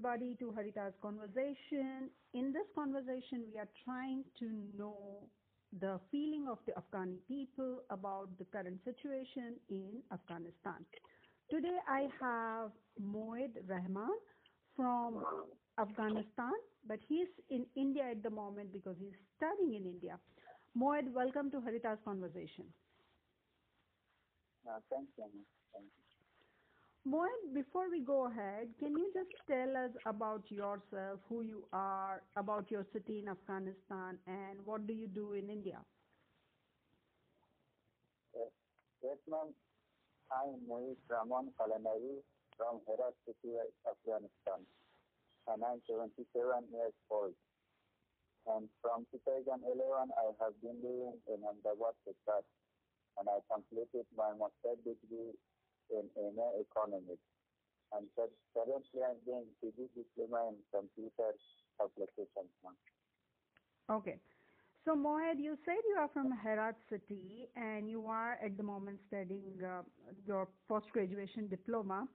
everybody to Harita's conversation. In this conversation, we are trying to know the feeling of the Afghani people about the current situation in Afghanistan. Today I have Moed Rahman from Afghanistan, but he's in India at the moment because he's studying in India. Moed, welcome to Harita's conversation. Uh, thank you. Thank you. Moed, before we go ahead, can you just tell us about yourself, who you are, about your city in Afghanistan, and what do you do in India? Yes, ma'am. I'm Mohit Rahman Kalanari from Herat city, Afghanistan. And I'm 77 years old. And from 2011, I have been living in Ahmedabad, Gujarat. And I completed my master's degree in MA Economics. And currently I'm doing PG Diploma in Computer Applications. Okay. So Moed, you said you are from Herat city and you are at the moment studying uh, your post-graduation diploma.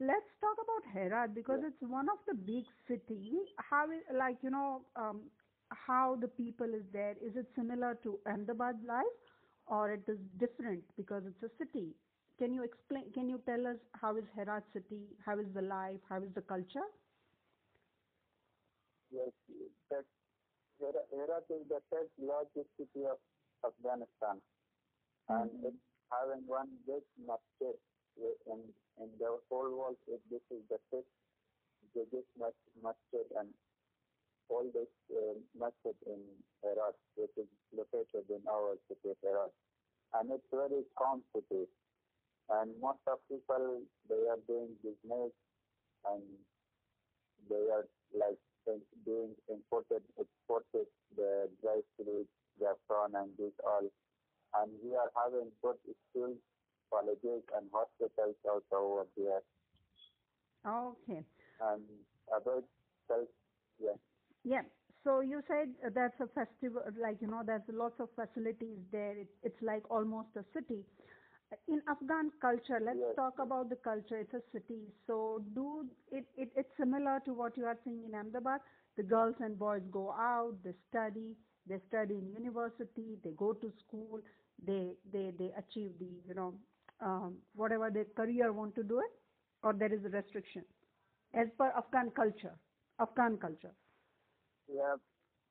Let's talk about Herat because it's one of the big cities. How is, like, you know, um, how the people is there? Is it similar to Ahmedabad life or it is different because it's a city? Can you explain, can you tell us how is Herat city, how is the life, how is the culture? Yes, that Herat is the third largest city of Afghanistan. And mm-hmm. it's having one big masjid in, in the whole world. It, this is the fifth biggest masjid and all this uh, masjid in Herat, which is located in our city, Herat. And it's very calm city. And most of people, they are doing business and they are like doing imported, exported the dry fruit, Japan and this all. And we are having good schools, colleges and hospitals also over there. Okay. And about self, yeah. Yeah. So you said that's a festival, like, you know, there's lots of facilities there. It, it's like almost a city in Afghan culture, let's yes. talk about the culture. It's a city, so do it, it. It's similar to what you are seeing in Ahmedabad. The girls and boys go out, they study, they study in university, they go to school, they they they achieve the you know um, whatever their career want to do it, or there is a restriction as per Afghan culture. Afghan culture. Yeah.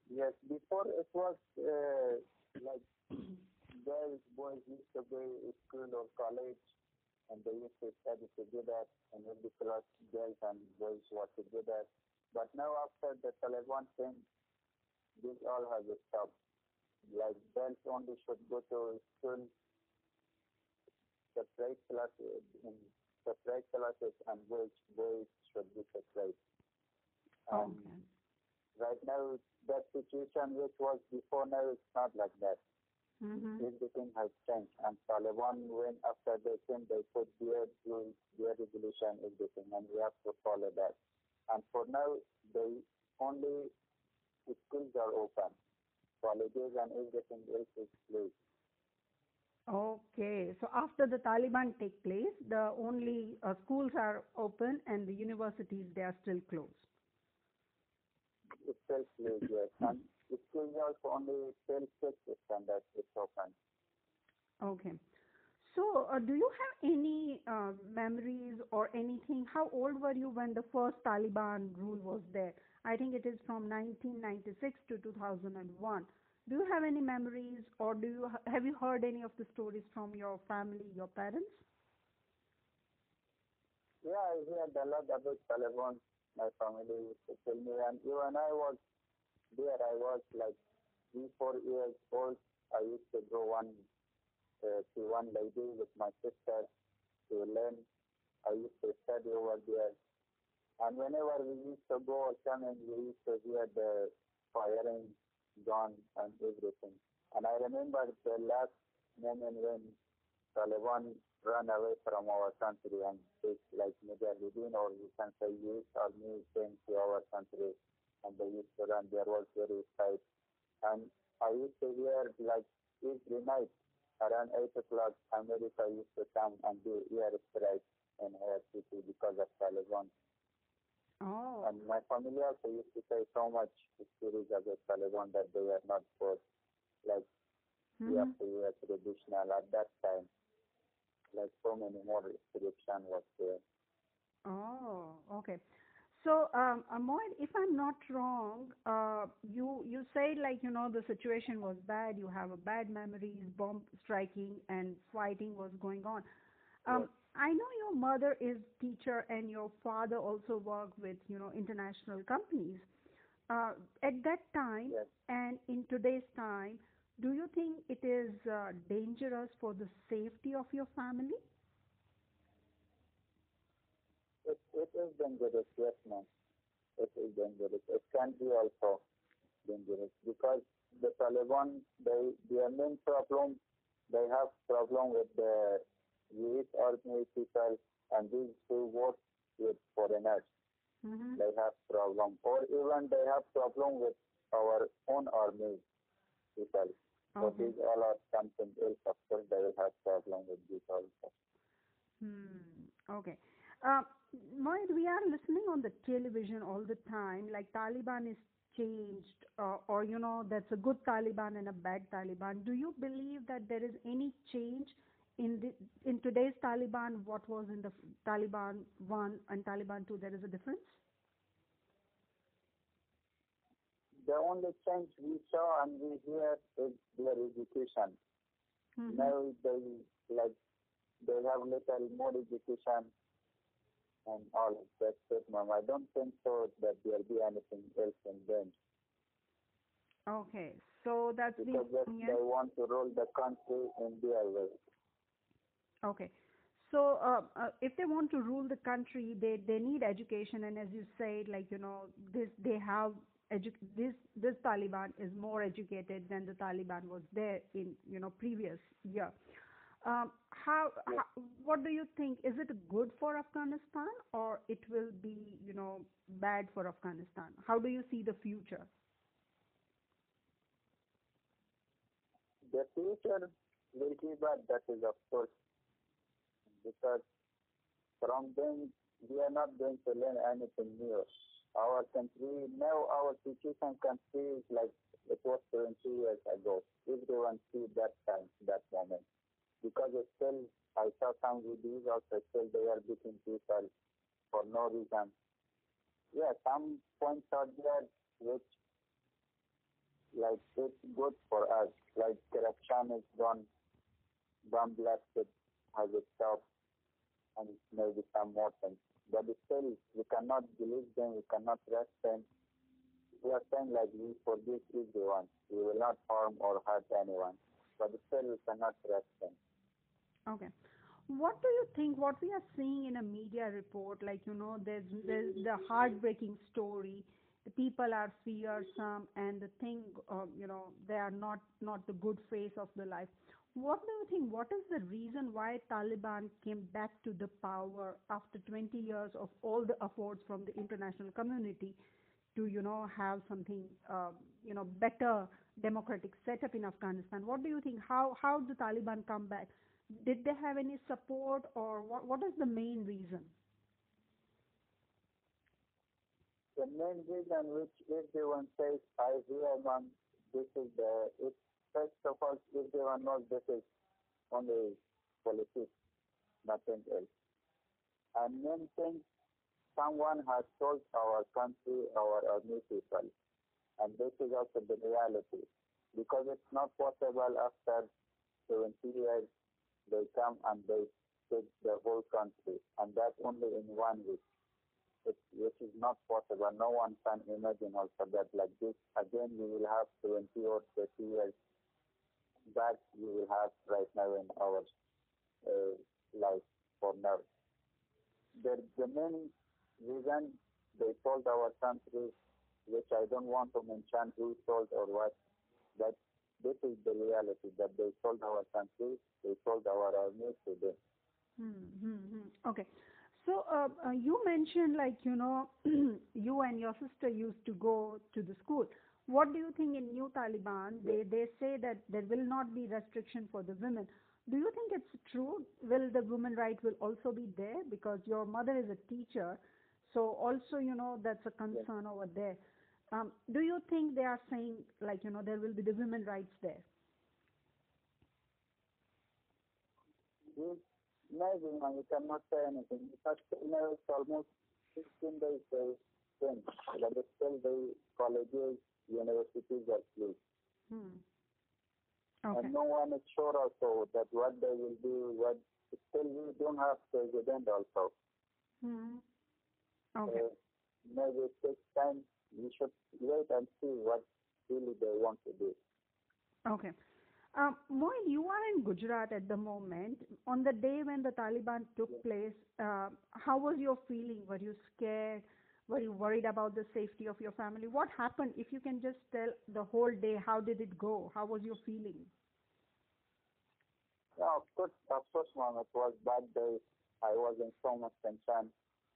Yes. Before it was uh, like girls, boys used to go to school or college and they used to study together and in the class girls and boys were together. But now after the Taliban came, this all has stopped. Like girls only should go to school, separate classes, in separate classes and boys, boys should be separate. And okay. right now that situation which was before now it's not like that. Mm-hmm. Everything has changed. And Taliban, when after they came, they put their rules, their regulation, everything, and we have to follow that. And for now, they only schools are open, colleges and everything else is closed. Okay, so after the Taliban take place, the only uh, schools are open and the universities they are still closed. It's still closed, yes. It also only till six standard it's open. Okay. So, uh, do you have any uh, memories or anything? How old were you when the first Taliban rule was there? I think it is from 1996 to 2001. Do you have any memories, or do you have you heard any of the stories from your family, your parents? Yeah, I heard a lot about Taliban. My family used to tell me, and even I was there I was like three, four years old. I used to go one uh, to one lady with my sister to learn. I used to study over there. And whenever we used to go or come in, we used to hear the firing gun and everything. And I remember the last moment when Taliban ran away from our country and it's like Mujahideen or you can say youth army came to our country and they used to run. There was very tight. And I used to hear like every night around 8 o'clock, America used to come and do air strikes in our city because of Taliban. Oh. And my family also used to say so much stories about Taliban that they were not good, like Mhm. year after year traditional at that time. Like so many more restriction was there. Oh, okay. So, um, uh, if I'm not wrong, uh, you you say like you know the situation was bad. You have a bad memories, bomb striking and fighting was going on. Um, Yes. I know your mother is teacher and your father also worked with you know international companies. Uh, at that time Yes. and in today's time, do you think it is uh, dangerous for the safety of your family? It, is dangerous, yes, ma'am. It is dangerous. It can be also dangerous because the Taliban, they, their main problem, they have problem with the US army people and these who work with foreigners. Mm-hmm. They have problem. Or even they have problem with our own army people. So Okay. these all are something else. Of course, they will have problem with this also. Hmm. Okay. Uh, we are listening on the television all the time, like Taliban is changed, uh, or you know, that's a good Taliban and a bad Taliban. Do you believe that there is any change in the in today's Taliban? What was in the Taliban one and Taliban two? There is a difference. The only change we saw and we hear is their education. Mhm. Now they like they have little more education and all. That's it, ma'am. I don't think so that there will be anything else in them Okay, so that's because the they want to rule the country in their way. Okay. So, uh, uh, if they want to rule the country, they, they need education, and as you said, like you know, this they have edu- this this Taliban is more educated than the Taliban was there in you know previous year. Um, how, how what do you think? Is it good for Afghanistan or it will be you know bad for Afghanistan? How do you see the future? The future will be bad, that is of course, because from them we are not going to learn anything new. Our country, now our situation country is like it was 20 years ago. Everyone see that time, that moment. Because still, I saw some videos also still they are beating people for no reason. Yeah, some points are there which like it's good for us. Like corruption is gone, bomb blasted has itself, and maybe some more things. But still, we cannot believe them, we cannot trust them. We are saying like we forgive everyone. We will not harm or hurt anyone. But still, we cannot trust them. Okay. What do you think? What we are seeing in a media report, like you know, there's there's the heartbreaking story. The people are fearsome, and the thing, uh, you know, they are not not the good face of the life. What do you think? What is the reason why Taliban came back to the power after 20 years of all the efforts from the international community to, you know, have something, uh, you know, better democratic setup in Afghanistan? What do you think? How how the Taliban come back? Did they have any support or what, what is the main reason? The main reason which everyone says, I hear man, this is the, it, first of all, everyone knows this is only politics, nothing else. And main thing, someone has told our country, our army people, and this is also the reality, because it's not possible after 70 years, they come and they take the whole country, and that only in one week it, which is not possible. No one can imagine also that like this. Again, we will have 20 or 30 years back we will have right now in our uh, life for now. The, the main reason they told our country, which I don't want to mention who told or what, that this is the reality, that they sold our country, they sold our army to them. Hmm, hmm, hmm. Okay. So uh, uh, you mentioned like you know you and your sister used to go to the school. What do you think in New Taliban? They they say that there will not be restriction for the women. Do you think it's true? Will the women right will also be there because your mother is a teacher? So also, you know, that's a concern over there. Um, do you think they are saying like, you know, there will be the women rights there? Maybe, man, you cannot say anything. Because you know, it's almost 16 days they spent, but still the colleges, universities are closed. Hmm. Okay. And no one is sure also that what they will do, what still we don't have president also. Hmm. Okay. So maybe it takes time. We should wait and see what really they want to do. Okay. Um, you are in Gujarat at the moment. On the day when the Taliban took place, uh, how was your feeling? Were you scared? Were you worried about the safety of your family? What happened? If you can just tell the whole day, how did it go? How was your feeling? Yeah, of course, of course, ma'am. It was bad day. I was in so much tension.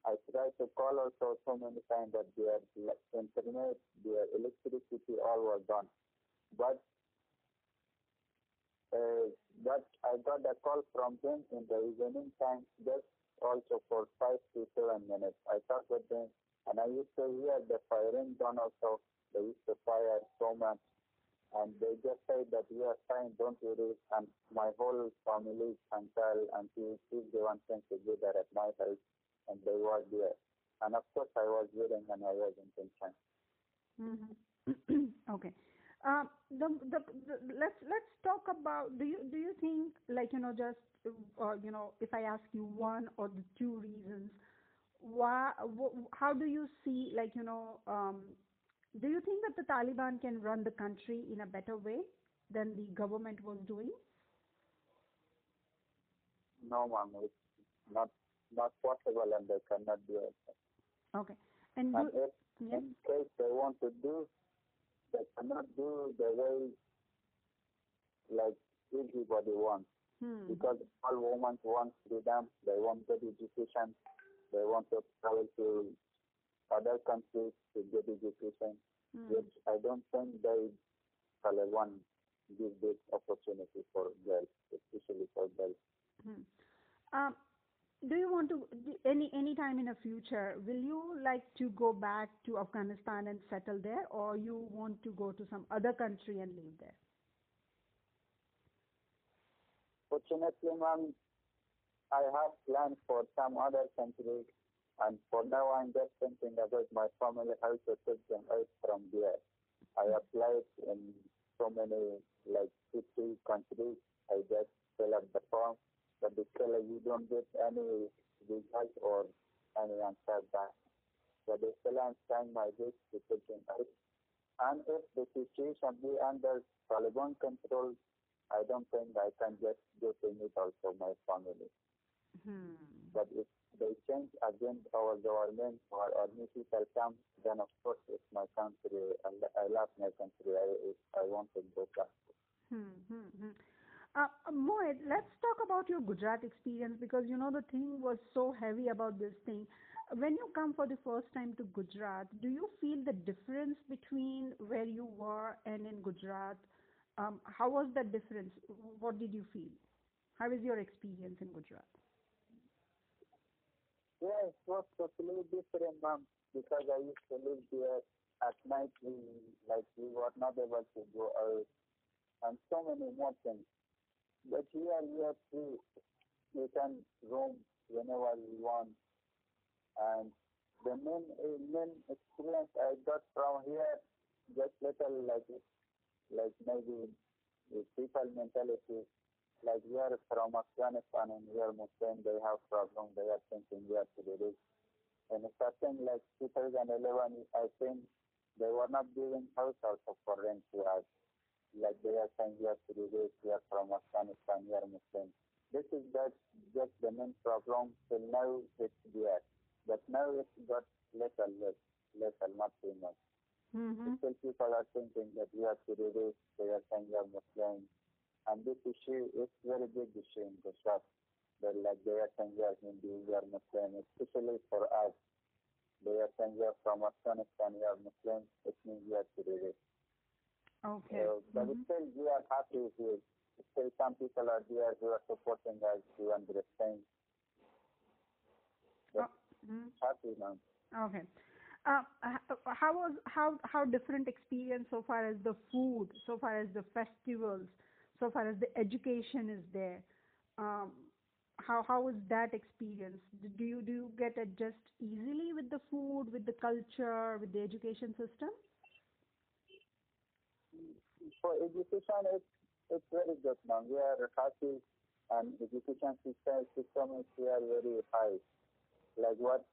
I tried to call also so many times that their internet, their electricity, all was gone. But uh, but I got a call from them in the evening time, just also for five to seven minutes. I talked with them, and I used to hear the firing gun also. They used to fire so much, and they just said that we are fine, don't worry. And my whole family, uncle, auntie, everyone came together at my house, and they were there. And of course, I was willing and I was in tension. Mm-hmm. okay. Um, the, the, the, let's let's talk about. Do you do you think like you know just uh, you know if I ask you one or the two reasons why wh- how do you see like you know um, do you think that the Taliban can run the country in a better way than the government was doing? No, ma'am, it's not not possible, and they cannot do it. Okay, and, And do, if in case they want to do, they cannot do the way like everybody wants. Hmm. Because all women want freedom, they want good education, they want to travel to other countries to get education, Hmm. which I don't think they Taliban give this opportunity for girls, especially for girls. Hmm. Um, do you want to any any time in the future? Will you like to go back to Afghanistan and settle there, or you want to go to some other country and live there? Fortunately, ma'am, I have plans for some other countries, and for now I'm just thinking about my family, how to take them out from there. I applied in so many, like 50 countries. I just fill up the form, but still you don't get any result or any answer back. But still I'm trying my best to out. And if the situation be under Taliban control, I don't think I can just go to meet also my family. Hmm. But if they change again our government or our new people come, then of course it's my country. I, I love my country. I, I want to go back. Hmm, hmm, hmm. Uh, uh, Mohit, let's talk about your Gujarat experience because you know the thing was so heavy about this thing. When you come for the first time to Gujarat, do you feel the difference between where you were and in Gujarat? Um, how was that difference? What did you feel? How is your experience in Gujarat? Yeah, it was totally different, ma'am, because I used to live there at night. We like we were not able to go out, and so many more things. But here we are free. We can roam whenever we want, and the main uh, main experience I got from here just little like like maybe the people mentality like we are from Afghanistan and we are Muslim, they have problem, they are thinking we are to do this. And starting like 2011, I think they were not giving house also for rent to us. Like they are saying we are to this, we are from Afghanistan, we are Muslim. This is that just the main problem till now it's there. But now it's got little less, and not too much. Mm-hmm. Still people are thinking that we have to do they are saying we are Muslim. And this issue is very big issue in Gujarat. They're like they are saying we are Hindu, we are Muslim, especially for us. They are saying we are from Afghanistan, we are Muslim, it means we have to do this. Okay. So, but Mhm. still we are happy here. Still some people are there who are supporting us to understand. Uh, mhm. Happy now. Okay. Uh, how was how how different experience so far as the food, so far as the festivals, so far as the education is there? Um, how how was that experience? Do you do you get adjust easily with the food, with the culture, with the education system? For education, it's, it's very good now. We are happy and education system, system is here very high. Like what,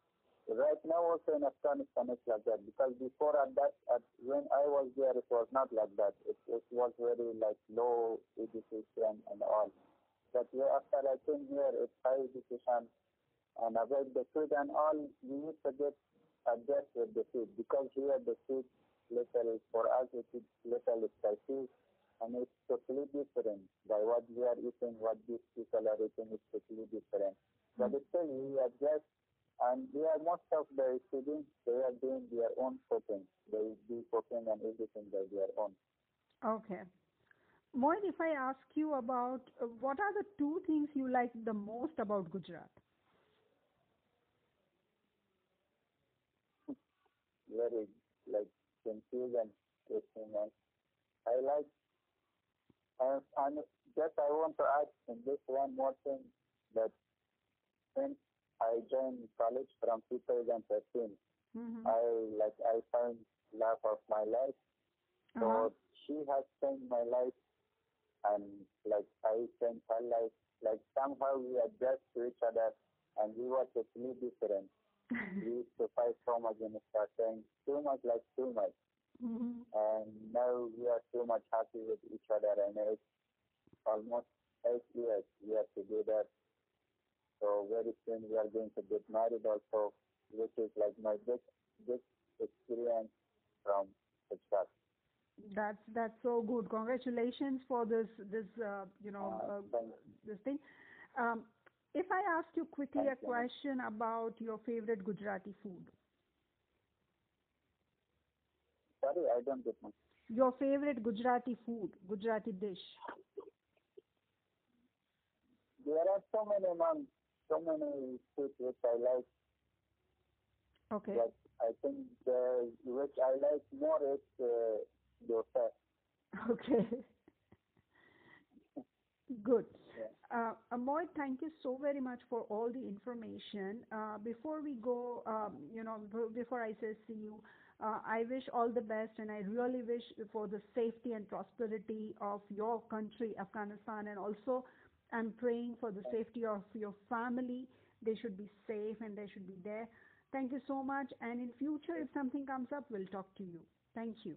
right now also in Afghanistan it's like that because before at that, at, when I was there it was not like that. It, it was very like low education and all. But after I came here, it's high education and about the food and all, we need to get adjust with the food because here the food little for us it is little spicy and it's totally different by what we are eating, what these people are eating is totally different. But still we adjust and we are most of the students they are doing their own cooking. They do cooking and everything by their own. Okay. Mohit, if I ask you about uh, what are the two things you like the most about Gujarat? Very like confused and and I like and, and just I want to add in this one more thing that since I joined college from 2013, Mm-hmm. I like I found love of my life. So Uh-huh. she has changed my life, and like I changed her life. Like somehow we adjust to each other, and we were totally different. We used to fight so much in starting, too much like too much, mm-hmm. and now we are too much happy with each other, and it's almost eight years we are together. So very soon we are going to get married also, which is like my big, big experience from the start. That's that's so good. Congratulations for this this uh, you know Uh, uh, this thing. Um, if I ask you quickly a question about your favorite Gujarati food, Sorry, I don't get much. your favorite Gujarati food, Gujarati dish. There are so many, ma'am, so many foods which I like, Okay. but I think the which I like more is uh, dosa. Okay. Good. Uh, Amoy, thank you so very much for all the information. Uh, before we go, um, you know, before I say see you, uh, I wish all the best and I really wish for the safety and prosperity of your country, Afghanistan, and also I'm praying for the safety of your family. They should be safe and they should be there. Thank you so much. And in future, if something comes up, we'll talk to you. Thank you.